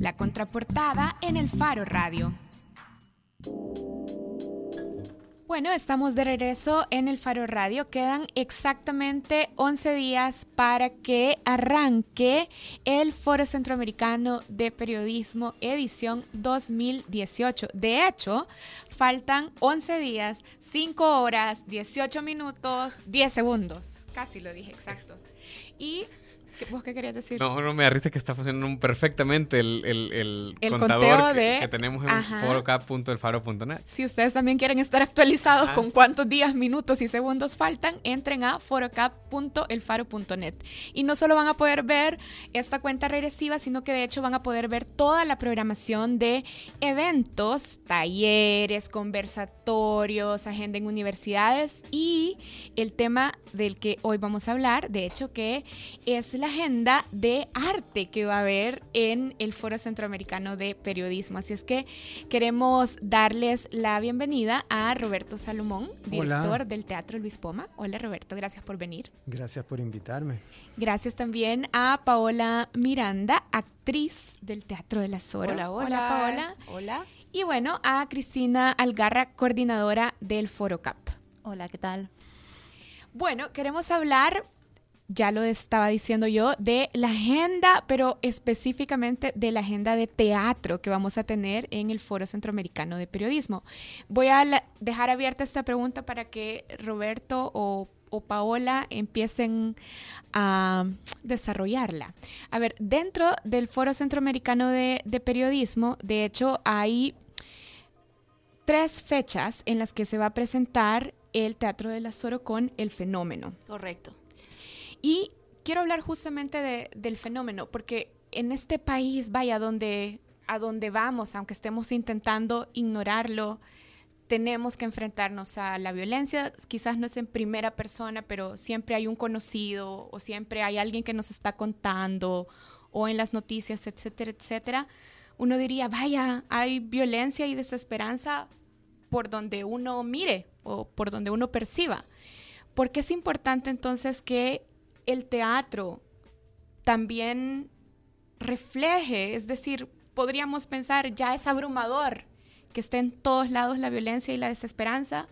La contraportada en el Faro Radio. Bueno, estamos de regreso en el Faro Radio. Quedan exactamente 11 días para que arranque el Foro Centroamericano de Periodismo edición 2018. De hecho, faltan 11 días, 5 horas, 18 minutos, 10 segundos. Casi lo dije exacto. Y ¿Vos qué querías decir? No, no, me da risa que está funcionando perfectamente el, el, el, contador que, tenemos en forocap.elfaro.net. Si ustedes también quieren estar actualizados con cuántos días, minutos y segundos faltan, entren a forocap.elfaro.net. Y no solo van a poder ver esta cuenta regresiva, sino que de hecho van a poder ver toda la programación de eventos, talleres, conversatorios, agenda en universidades y el tema del que hoy vamos a hablar, de hecho que es la agenda de arte que va a haber en el Foro Centroamericano de Periodismo. Así es que queremos darles la bienvenida a Roberto Salomón, director del Teatro Luis Poma. Hola Roberto, gracias por venir. Gracias por invitarme. Gracias también a Paola Miranda, actriz del Teatro de la Zora. Hola, hola. Hola Paola. Hola. Y bueno, a Cristina Algarra, coordinadora del Foro CAP. Hola, ¿qué tal? Bueno, queremos hablar ya lo estaba diciendo yo, de la agenda, pero específicamente de la agenda de teatro que vamos a tener en el Foro Centroamericano de Periodismo. Voy a dejar abierta esta pregunta para que Roberto o, Paola empiecen a desarrollarla. A ver, dentro del Foro Centroamericano de, de Periodismo, de hecho, hay tres fechas en las que se va a presentar el Teatro del Azoro con el fenómeno. Correcto. Y quiero hablar justamente del fenómeno, porque en este país, vaya, donde, a donde vamos, aunque estemos intentando ignorarlo, tenemos que enfrentarnos a la violencia, quizás no es en primera persona, pero siempre hay un conocido o siempre hay alguien que nos está contando o en las noticias, etcétera, etcétera. Uno diría, vaya, hay violencia y desesperanza por donde uno mire o por donde uno perciba. Porque es importante entonces que el teatro también refleje, es decir, podríamos pensar, ya es abrumador que esté en todos lados la violencia y la desesperanza,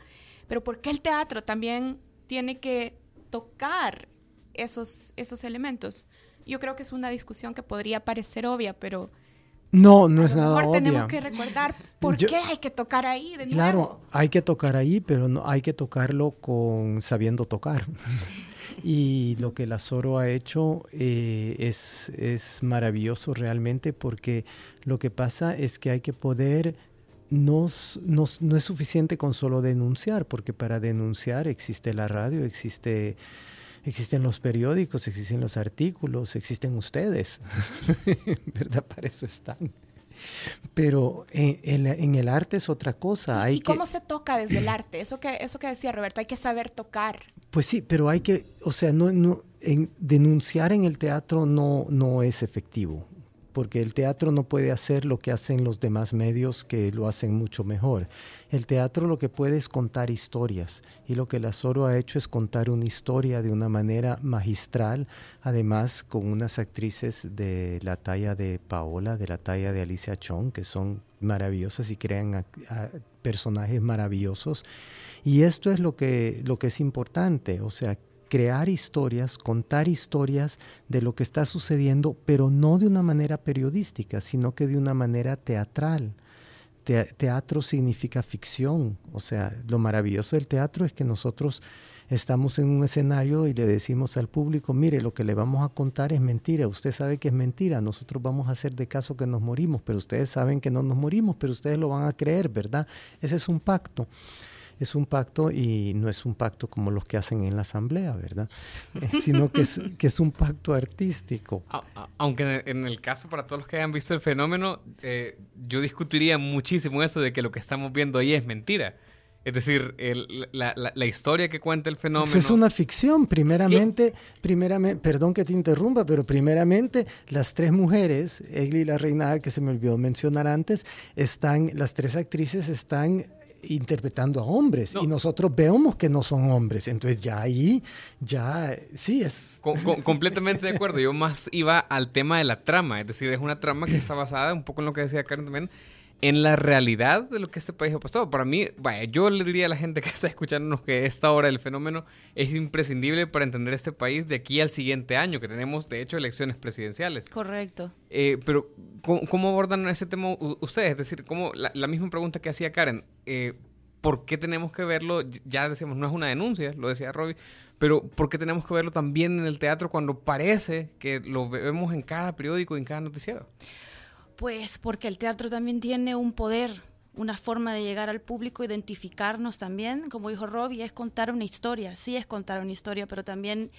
pero ¿por qué el teatro también tiene que tocar esos, esos elementos? Yo creo que es una discusión que podría parecer obvia, pero... No, no es nada obvia. tenemos que recordar por qué hay que tocar ahí de Claro, hay que tocar ahí, pero no hay que tocarlo con sabiendo tocar. Y lo que la Zoro ha hecho eh, es, es maravilloso realmente porque lo que pasa es que hay que poder no, no, es suficiente con solo denunciar, porque para denunciar existe la radio, existe, existen los periódicos, existen los artículos, existen ustedes, ¿verdad? Para eso están. Pero en, el arte es otra cosa. ¿Y, cómo se toca desde el arte? Eso que, eso que decía Roberto, hay que saber tocar. Pues sí, pero hay que, o sea, no, no, en, denunciar en el teatro no, no es efectivo, porque el teatro no puede hacer lo que hacen los demás medios que lo hacen mucho mejor. El teatro lo que puede es contar historias, y lo que la Zoro ha hecho es contar una historia de una manera magistral, además con unas actrices de la talla de Paola, de la talla de Alicia Chong, que son maravillosas y crean personajes maravillosos y esto es lo que, lo que es importante, o sea, crear historias, contar historias de lo que está sucediendo, pero no de una manera periodística, sino que de una manera teatral. teatro significa ficción, o sea, lo maravilloso del teatro es que nosotros estamos en un escenario y le decimos al público, mire, lo que le vamos a contar es mentira, usted sabe que es mentira, nosotros vamos a hacer de caso que nos morimos, pero ustedes saben que no nos morimos, pero ustedes lo van a creer, ¿verdad? Ese es un pacto es un pacto y no es un pacto como los que hacen en la asamblea, ¿verdad? Eh, sino que es, que es un pacto artístico. Aunque en el caso, para todos los que hayan visto el fenómeno, eh, yo discutiría muchísimo eso de que lo que estamos viendo ahí es mentira. Es decir, la, historia que cuenta el fenómeno. es una ficción, primeramente, primeramente, perdón que te interrumpa, pero primeramente las tres mujeres, Egli y la reina que se me olvidó mencionar antes, están, las tres actrices están interpretando a hombres y nosotros vemos que no son hombres. Entonces ya ahí, ya sí es... completamente de acuerdo. Yo más iba al tema de la trama. Es decir, es una trama que está basada un poco en lo que decía Karen también en la realidad de lo que este país ha pasado. Para mí, vaya, yo le diría a la gente que está escuchándonos que esta hora del fenómeno es imprescindible para entender este país de aquí al siguiente año, que tenemos de hecho elecciones presidenciales. Correcto. Eh, pero, ¿cómo, abordan ese tema ustedes? Es decir, ¿cómo, la, misma pregunta que hacía Karen, eh, ¿por qué tenemos que verlo? Ya decíamos, no es una denuncia, lo decía Robbie, pero ¿por qué tenemos que verlo también en el teatro cuando parece que lo vemos en cada periódico y en cada noticiero? Pues porque el teatro también tiene un poder, una forma de llegar al público, identificarnos también, como dijo Robbie, es contar una historia, sí es contar una historia, pero también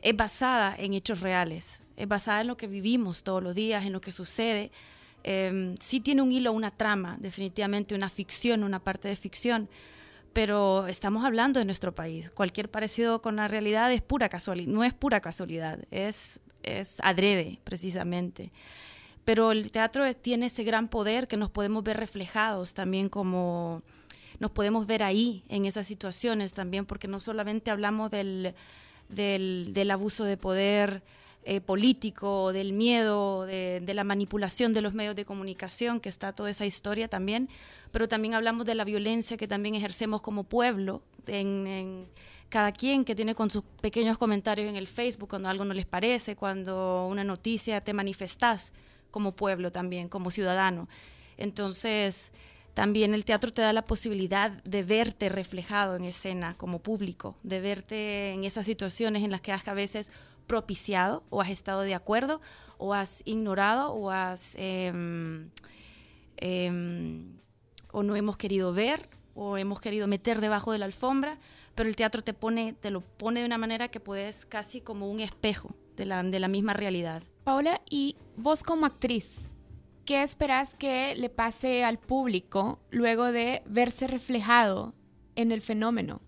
es basada en hechos reales, es basada en lo que vivimos todos los días, en lo que sucede. Em, sí tiene un hilo, una trama, definitivamente una ficción, una parte de ficción, pero estamos hablando de nuestro país. Cualquier parecido con la realidad es pura casualidad, no es pura casualidad, es, es adrede precisamente pero el teatro tiene ese gran poder que nos podemos ver reflejados también como nos podemos ver ahí en esas situaciones también, porque no solamente hablamos del, del, abuso de poder eh, político, del miedo, de, la manipulación de los medios de comunicación, que está toda esa historia también, pero también hablamos de la violencia que también ejercemos como pueblo, en, cada quien que tiene con sus pequeños comentarios en el Facebook cuando algo no les parece, cuando una noticia te manifestás como pueblo también, como ciudadano. Entonces, también el teatro te da la posibilidad de verte reflejado en escena como público, de verte en esas situaciones en las que has a veces propiciado o has estado de acuerdo o has ignorado o has em, em, o no hemos querido ver o hemos querido meter debajo de la alfombra, pero el teatro te pone, te lo pone de una manera que puedes casi como un espejo de la, de la misma realidad. Paola, y vos como actriz, ¿qué esperas que le pase al público luego de verse reflejado en el fenómeno?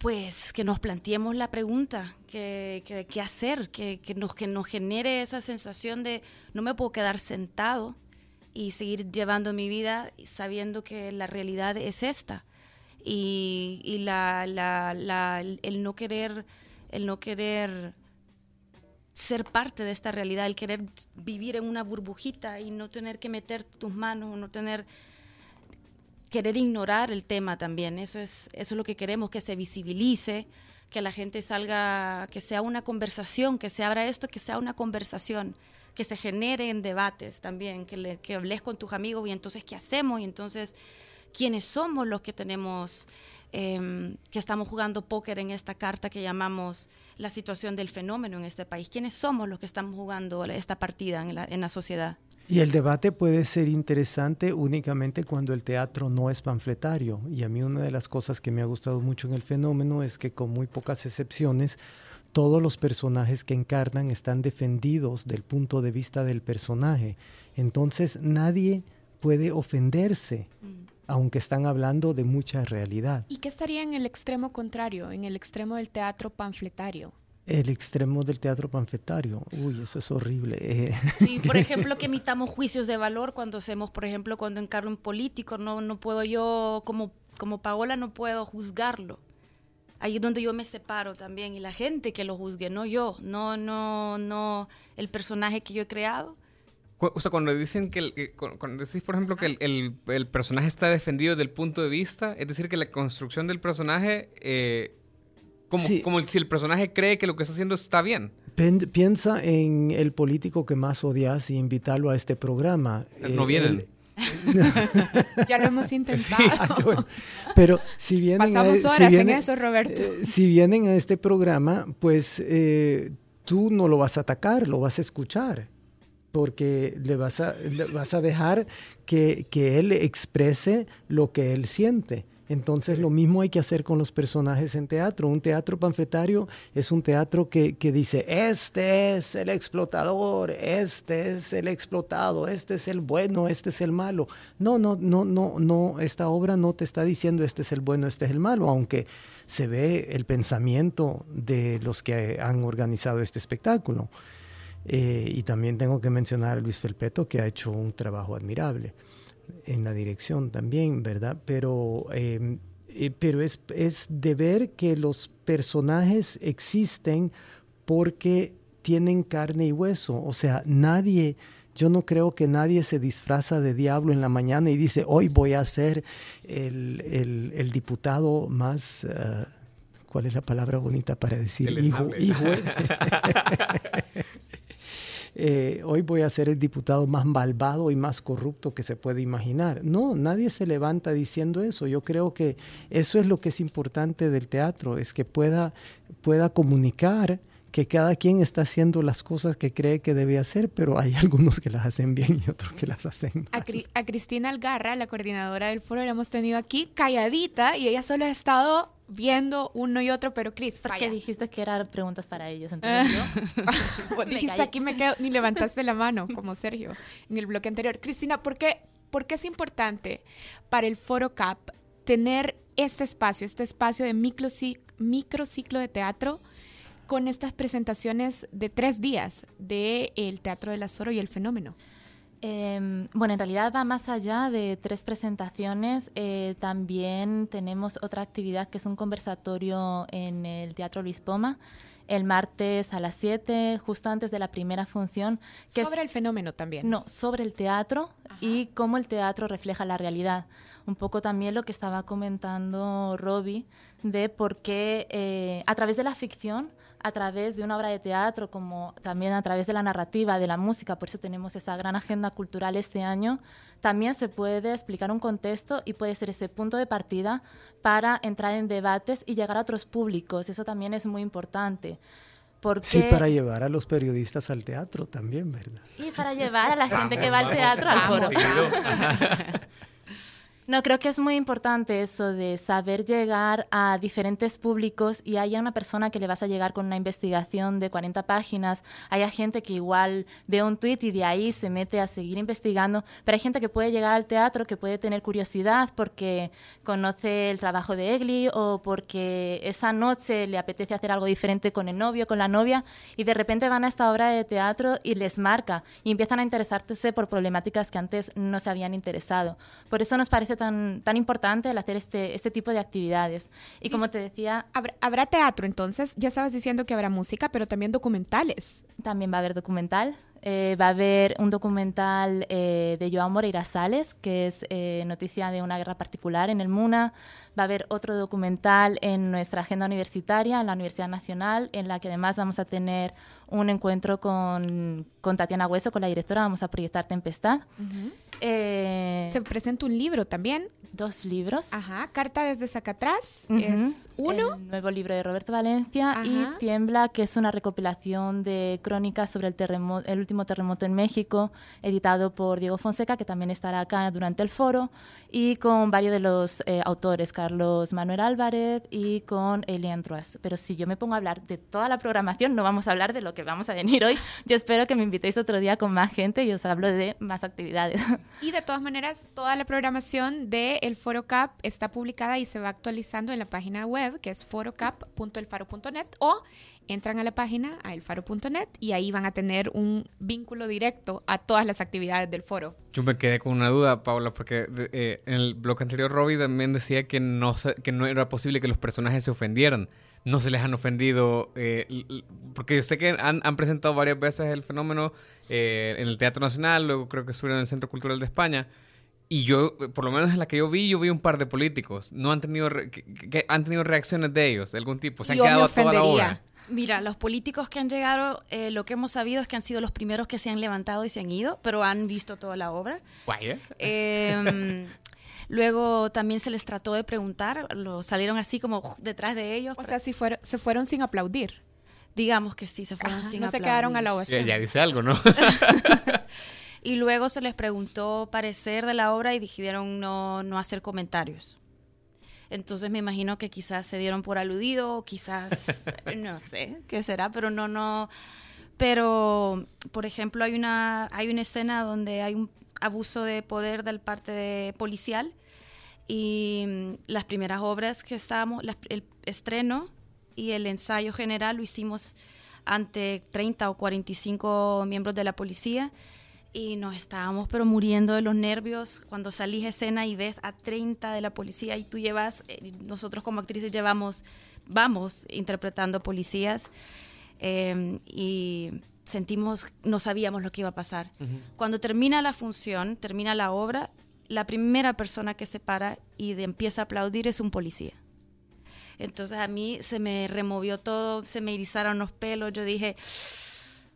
Pues que nos planteemos la pregunta, que, qué hacer, que, nos, que nos genere esa sensación de no me puedo quedar sentado y seguir llevando mi vida sabiendo que la realidad es esta. Y, y la, la, el no querer, el no querer ser parte de esta realidad, el querer vivir en una burbujita y no tener que meter tus manos, no tener querer ignorar el tema también. Eso es eso es lo que queremos que se visibilice, que la gente salga, que sea una conversación, que se abra esto, que sea una conversación, que se generen debates también, que le, que hables con tus amigos y entonces qué hacemos y entonces quiénes somos los que tenemos Em, que estamos jugando póker en esta carta que llamamos la situación del fenómeno en este país. ¿Quiénes somos los que estamos jugando esta partida en la, en la sociedad? Y el debate puede ser interesante únicamente cuando el teatro no es panfletario. Y a mí una de las cosas que me ha gustado mucho en el fenómeno es que con muy pocas excepciones, todos los personajes que encarnan están defendidos del punto de vista del personaje. Entonces nadie puede ofenderse. Mm aunque están hablando de mucha realidad. ¿Y qué estaría en el extremo contrario, en el extremo del teatro panfletario? El extremo del teatro panfletario. Uy, eso es horrible. Eh. Sí, por ejemplo, que emitamos juicios de valor cuando hacemos, por ejemplo, cuando encargo un político, no, no puedo yo, como, como Paola, no puedo juzgarlo. Ahí es donde yo me separo también y la gente que lo juzgue, no yo, no, no, no el personaje que yo he creado o sea, cuando dicen que, cuando decís, por ejemplo, que el, el, personaje está defendido desde el punto de vista, es decir, que la construcción del personaje, eh, como, como si el personaje cree que lo que está haciendo está bien. Piensa en el político que más odias y invitarlo a este programa. No vienen. ya lo hemos intentado. pero si vienen Pasamos a, horas en eso, Roberto. Eh, si vienen a este programa, pues eh, tú no lo vas a atacar, lo vas a escuchar porque le vas a, vas a dejar que, que, él exprese lo que él siente. Entonces lo mismo hay que hacer con los personajes en teatro. Un teatro panfletario es un teatro que, que, dice, este es el explotador, este es el explotado, este es el bueno, este es el malo. No, no, no, no, no, esta obra no te está diciendo este es el bueno, este es el malo, aunque se ve el pensamiento de los que han organizado este espectáculo. Eh, y también tengo que mencionar a Luis Felpeto, que ha hecho un trabajo admirable. en la dirección también, ¿verdad? Pero, em, eh, pero es, es de ver que los personajes existen porque tienen carne y hueso. O sea, nadie, yo no creo que nadie se disfraza de diablo en la mañana y dice, hoy voy a ser el, el, diputado más... Uh, ¿Cuál es la palabra bonita para decir? Hijo, hijo. Eh, hoy voy a ser el diputado más malvado y más corrupto que se puede imaginar. No, nadie se levanta diciendo eso. Yo creo que eso es lo que es importante del teatro, es que pueda, pueda comunicar que cada quien está haciendo las cosas que cree que debe hacer, pero hay algunos que las hacen bien y otros que las hacen mal. A, Cristina Algarra, la coordinadora del foro, la hemos tenido aquí calladita y ella solo ha estado viendo uno y otro, pero Cris, qué dijiste que eran preguntas para ellos, entonces yo dijiste aquí me quedo, ni levantaste la mano, como Sergio, en el bloque anterior. Cristina, ¿por qué, ¿por qué es importante para el Foro CAP tener este espacio, este espacio de microciclo de teatro con estas presentaciones de tres días de el Teatro del Azoro y el Fenómeno? Em, bueno, en realidad va más allá de tres presentaciones. Eh, también tenemos otra actividad que es un conversatorio en el Teatro Luis Poma el martes a las 7, justo antes de la primera función. Que sobre el fenómeno también. No, sobre el teatro y cómo el teatro refleja la realidad. Un poco también lo que estaba comentando Robbie de por qué eh, a través de la ficción a través de una obra de teatro, como también a través de la narrativa, de la música, por eso tenemos esa gran agenda cultural este año, también se puede explicar un contexto y puede ser ese punto de partida para entrar en debates y llegar a otros públicos. Eso también es muy importante. Porque... Sí, para llevar a los periodistas al teatro también, ¿verdad? Y para llevar a la gente que va al teatro al foro. No, creo que es muy importante eso de saber llegar a diferentes públicos y haya una persona que le vas a llegar con una investigación de 40 páginas, haya gente que igual ve un tweet y de ahí se mete a seguir investigando, pero hay gente que puede llegar al teatro, que puede tener curiosidad porque conoce el trabajo de Egli o porque esa noche le apetece hacer algo diferente con el novio, con la novia y de repente van a esta obra de teatro y les marca y empiezan a interesarse por problemáticas que antes no se habían interesado. Por eso nos parece tan, tan importante el hacer este, este tipo de actividades. Y como te decía... ¿Habrá, teatro entonces? Ya estabas diciendo que habrá música, pero también documentales. También va a haber documental. Eh, va a haber un documental eh, de Joao Moreira Sales, que es eh, noticia de una guerra particular en el MUNA. Va a haber otro documental en nuestra agenda universitaria, en la Universidad Nacional, en la que además vamos a tener un encuentro con, con Tatiana Hueso, con la directora, vamos a proyectar Tempestad. Eh, Se presenta un libro también. Dos libros. Ajá, Carta desde Sacatrás es uno. El nuevo libro de Roberto Valencia y Tiembla, que es una recopilación de crónicas sobre el, terremoto, el último terremoto en México, editado por Diego Fonseca, que también estará acá durante el foro, y con varios de los eh, autores, Carlos Manuel Álvarez y con Elian Truas. Pero si yo me pongo a hablar de toda la programación, no vamos a hablar de lo que vamos a venir hoy. Yo espero que me invitéis otro día con más gente y os hablo de más actividades. Y de todas maneras, toda la programación del el Foro Cap está publicada y se va actualizando en la página web que es forocap.elfaro.net o entran a la página a elfaro.net y ahí van a tener un vínculo directo a todas las actividades del foro. Yo me quedé con una duda, Paula, porque eh, en el bloque anterior Robbie también decía que no, que no era posible que los personajes se ofendieran no se les han ofendido, eh, porque yo sé que han, presentado varias veces el fenómeno eh, en el Teatro Nacional, luego creo que estuvieron en el Centro Cultural de España, y yo, por lo menos en la que yo vi, yo vi un par de políticos, no han tenido, que, han tenido reacciones de ellos, de algún tipo, se han quedado toda la obra. Mira, los políticos que han llegado, eh, lo que hemos sabido es que han sido los primeros que se han levantado y se han ido, pero han visto toda la obra. Guay, eh, Luego también se les trató de preguntar, lo salieron así como detrás de ellos. O sea, si fueron, se fueron sin aplaudir. Digamos que sí, se fueron sin aplaudir. No se quedaron a la ovación. Ya, ya dice algo, ¿no? y luego se les preguntó parecer de la obra y decidieron no, no hacer comentarios. Entonces me imagino que quizás se dieron por aludido, quizás, no sé qué será, pero no, no. Pero, por ejemplo, hay una, hay una escena donde hay un abuso de poder del parte policial y mm, las primeras obras que estábamos, el estreno y el ensayo general lo hicimos ante 30 o 45 miembros de la policía y nos estábamos pero muriendo de los nervios cuando salís a escena y ves a 30 de la policía y tú llevas, eh, nosotros como actrices llevamos, vamos interpretando policías em, y sentimos, no sabíamos lo que iba a pasar. Cuando termina la función, termina la obra, la primera persona que se para y empieza a aplaudir es un policía. Entonces a mí se me removió todo, se me erizaron los pelos, yo dije,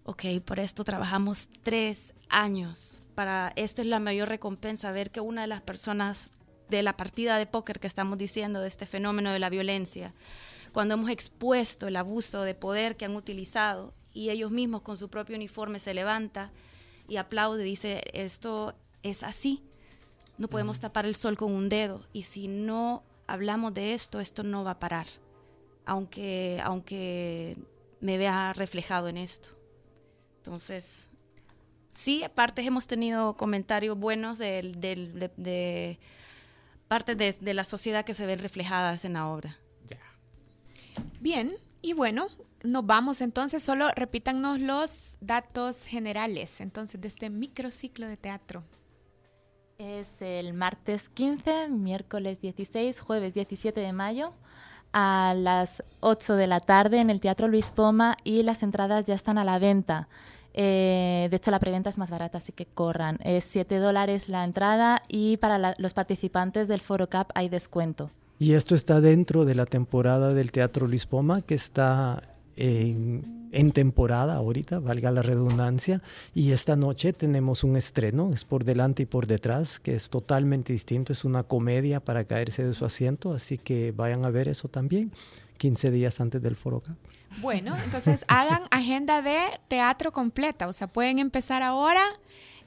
ok, por esto trabajamos tres años. Para esta es la mayor recompensa, ver que una de las personas de la partida de póker que estamos diciendo, de este fenómeno de la violencia, cuando hemos expuesto el abuso de poder que han utilizado y ellos mismos con su propio uniforme se levanta y aplaude, dice, esto es así, no podemos tapar el sol con un dedo y si no hablamos de esto, esto no va a parar, aunque, aunque me vea reflejado en esto. Entonces, sí, aparte hemos tenido comentarios buenos de, de, de, partes de, la sociedad que se ven reflejadas en la obra. Bien, y bueno, nos vamos entonces, solo repítanos los datos generales, entonces, de este microciclo de teatro. Es el martes 15, miércoles 16, jueves 17 de mayo a las 8 de la tarde en el Teatro Luis Poma y las entradas ya están a la venta. Eh, de hecho, la preventa es más barata, así que corran. Es 7 dólares la entrada y para los participantes del Foro Cup hay descuento. Y esto está dentro de la temporada del Teatro Luis Poma, que está en, en, temporada ahorita, valga la redundancia. Y esta noche tenemos un estreno, es por delante y por detrás, que es totalmente distinto, es una comedia para caerse de su asiento, así que vayan a ver eso también, 15 días antes del Foro. Bueno, entonces hagan agenda de teatro completa, o sea, pueden empezar ahora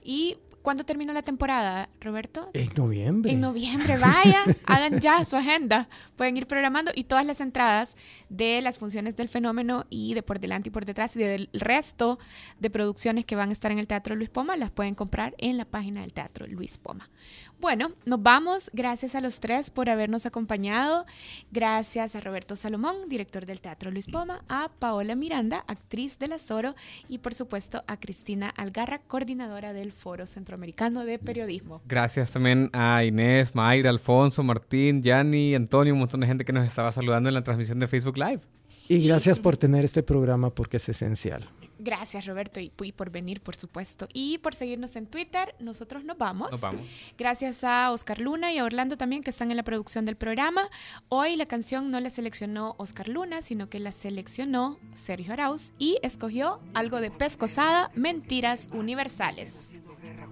y ¿Cuándo termina la temporada, Roberto? En noviembre. En noviembre, vaya, hagan ya su agenda. Pueden ir programando y todas las entradas de las funciones del fenómeno y de por delante y por detrás y del resto de producciones que van a estar en el Teatro Luis Poma las pueden comprar en la página del Teatro Luis Poma. Bueno, nos vamos. Gracias a los tres por habernos acompañado. Gracias a Roberto Salomón, director del Teatro Luis Poma, a Paola Miranda, actriz del Azoro, y por supuesto a Cristina Algarra, coordinadora del Foro Centroamericano de Periodismo. Gracias también a Inés, Mayra, Alfonso, Martín, Yanni, Antonio, un montón de gente que nos estaba saludando en la transmisión de Facebook Live. Y gracias por tener este programa porque es esencial. Gracias, Roberto, y, por venir, por supuesto. Y por seguirnos en Twitter. Nosotros nos vamos. Nos vamos. Gracias a Oscar Luna y a Orlando también, que están en la producción del programa. Hoy la canción no la seleccionó Oscar Luna, sino que la seleccionó Sergio Arauz y escogió algo de pescosada, Mentiras Universales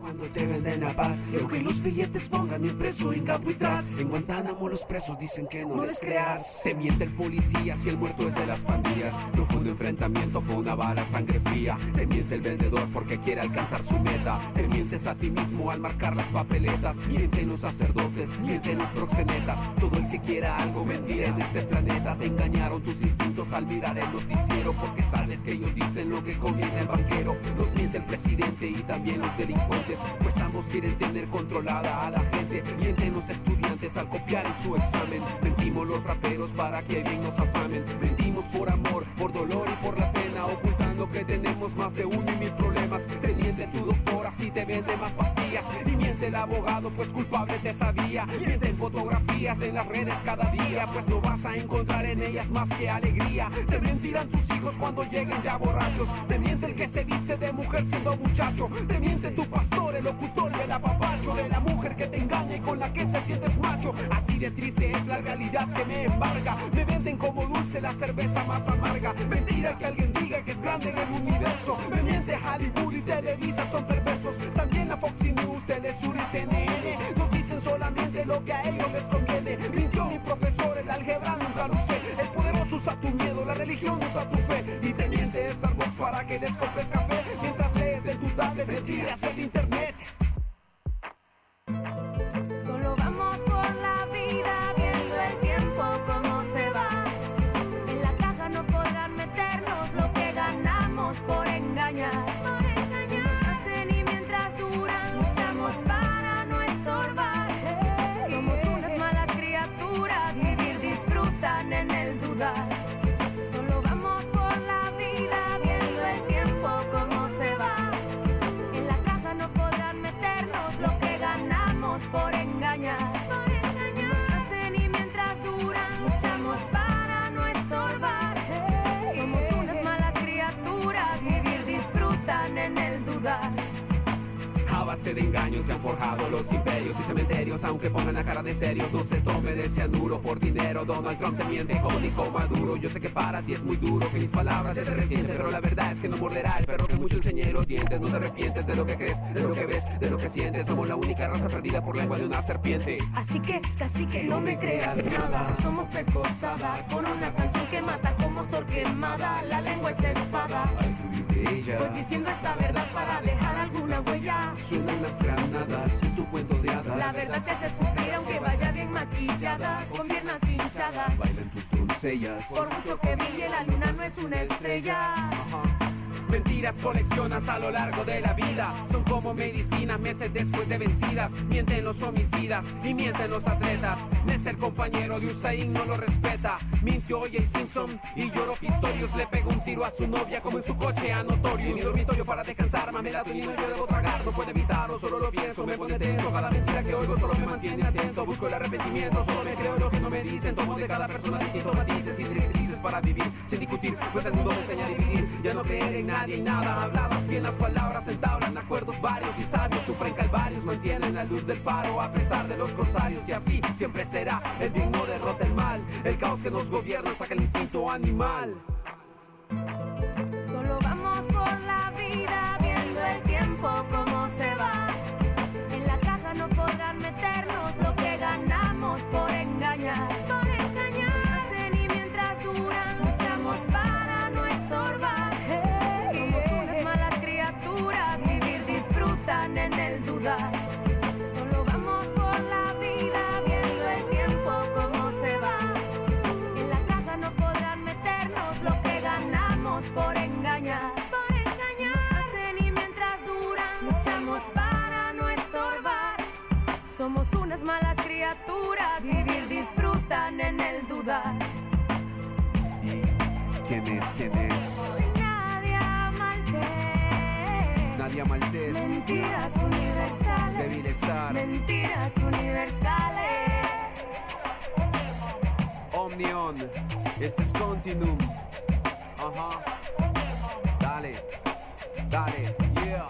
cuando te venden la paz. Quiero que los billetes pongan el preso en Capuitras. En Guantánamo los presos dicen que no, les creas. Te miente el policía si el muerto es de las pandillas. No fue un enfrentamiento, fue una bala, sangre fría. Te miente el vendedor porque quiere alcanzar su meta. Te mientes a ti mismo al marcar las papeletas. Mienten los sacerdotes, mienten los proxenetas. Todo el que quiera algo mentir en este planeta. Te engañaron tus instintos al mirar el noticiero. Porque sabes que ellos dicen lo que conviene el banquero. Los miente el presidente y también los delincuentes pues ambos quieren tener controlada a la gente. Mienten los estudiantes al copiar en su examen. Mentimos los raperos para que bien nos afamen. Mentimos por amor, por dolor y por la pena, ocultando que tenemos más de uno y mil problemas. Te miente tu doctor, así te vende más pastillas. Y miente el abogado, pues culpable te sabía. Mienten fotografías en las redes cada día, pues no vas a encontrar en ellas más que alegría. Te mentirán tus hijos cuando lleguen ya borrachos. Te miente el que se viste de mujer siendo muchacho. Te miente tu pastor el locutor, el apapacho de la mujer que te engaña y con la que te sientes macho. Así de triste es la realidad que me embarga. Me venden como dulce la cerveza más amarga. Mentira que alguien de engaños se han forjado los imperios y cementerios Aunque pongan la cara de serios No se tome de cianuro por dinero Donald Trump te miente código maduro. Yo sé que para ti es muy duro Que mis palabras ya te resienten Pero la verdad es que no morderá. Espero que mucho enseñé los dientes No te arrepientes de lo que crees De lo que ves De lo que sientes. Somos la única raza perdida por lengua de una serpiente. Así que casi que no me creas nada. Somos pescosada Con una canción que mata como motor quemada La lengua es espada. Voy diciendo esta verdad para dejar alguna huella. Suenan las granadas y tu cuento de hadas. La verdad te hace sufrir aunque vaya bien maquillada, con piernas hinchadas. Bailan tus doncellas. Por mucho que brille la luna no es una estrella. Mentiras coleccionas a lo largo de la vida. Son como medicina meses después de vencidas. Mienten los homicidas y mienten los atletas. Néstor, compañero de Usain, no lo respeta. Mintió J. Simpson y lloró Pistorius. Le pegó un tiro a su novia como en su coche a Notorious. Mi dormitorio para descansar, melatonina yo debo tragar. No puedo evitarlo, solo lo pienso, me pone tenso. Cada mentira que oigo solo me mantiene atento. Busco el arrepentimiento, solo me creo lo que no me dicen. Tomo de cada persona distintos matices y directrices para vivir sin discutir. Pues el mundo me enseña a dividir. Ya no creer en nadie y nada. Habladas bien las palabras entablan acuerdos varios y sabios. Sufren calvarios, mantienen la luz del faro a pesar de los corsarios. Y así siempre será. El bien no derrota el mal. El caos que nos gobierna saca el instinto animal. Solo vamos por la vida viendo el tiempo como Somos unas malas criaturas, vivir disfrutan en el dudar. ¿Quién es? ¿Quién es? Nadia Maltés. Nadia Maltés. Mentiras universales. Débil estar. Mentiras universales. Omnion. Este es Continuum. Ajá. Dale. Dale. Yeah.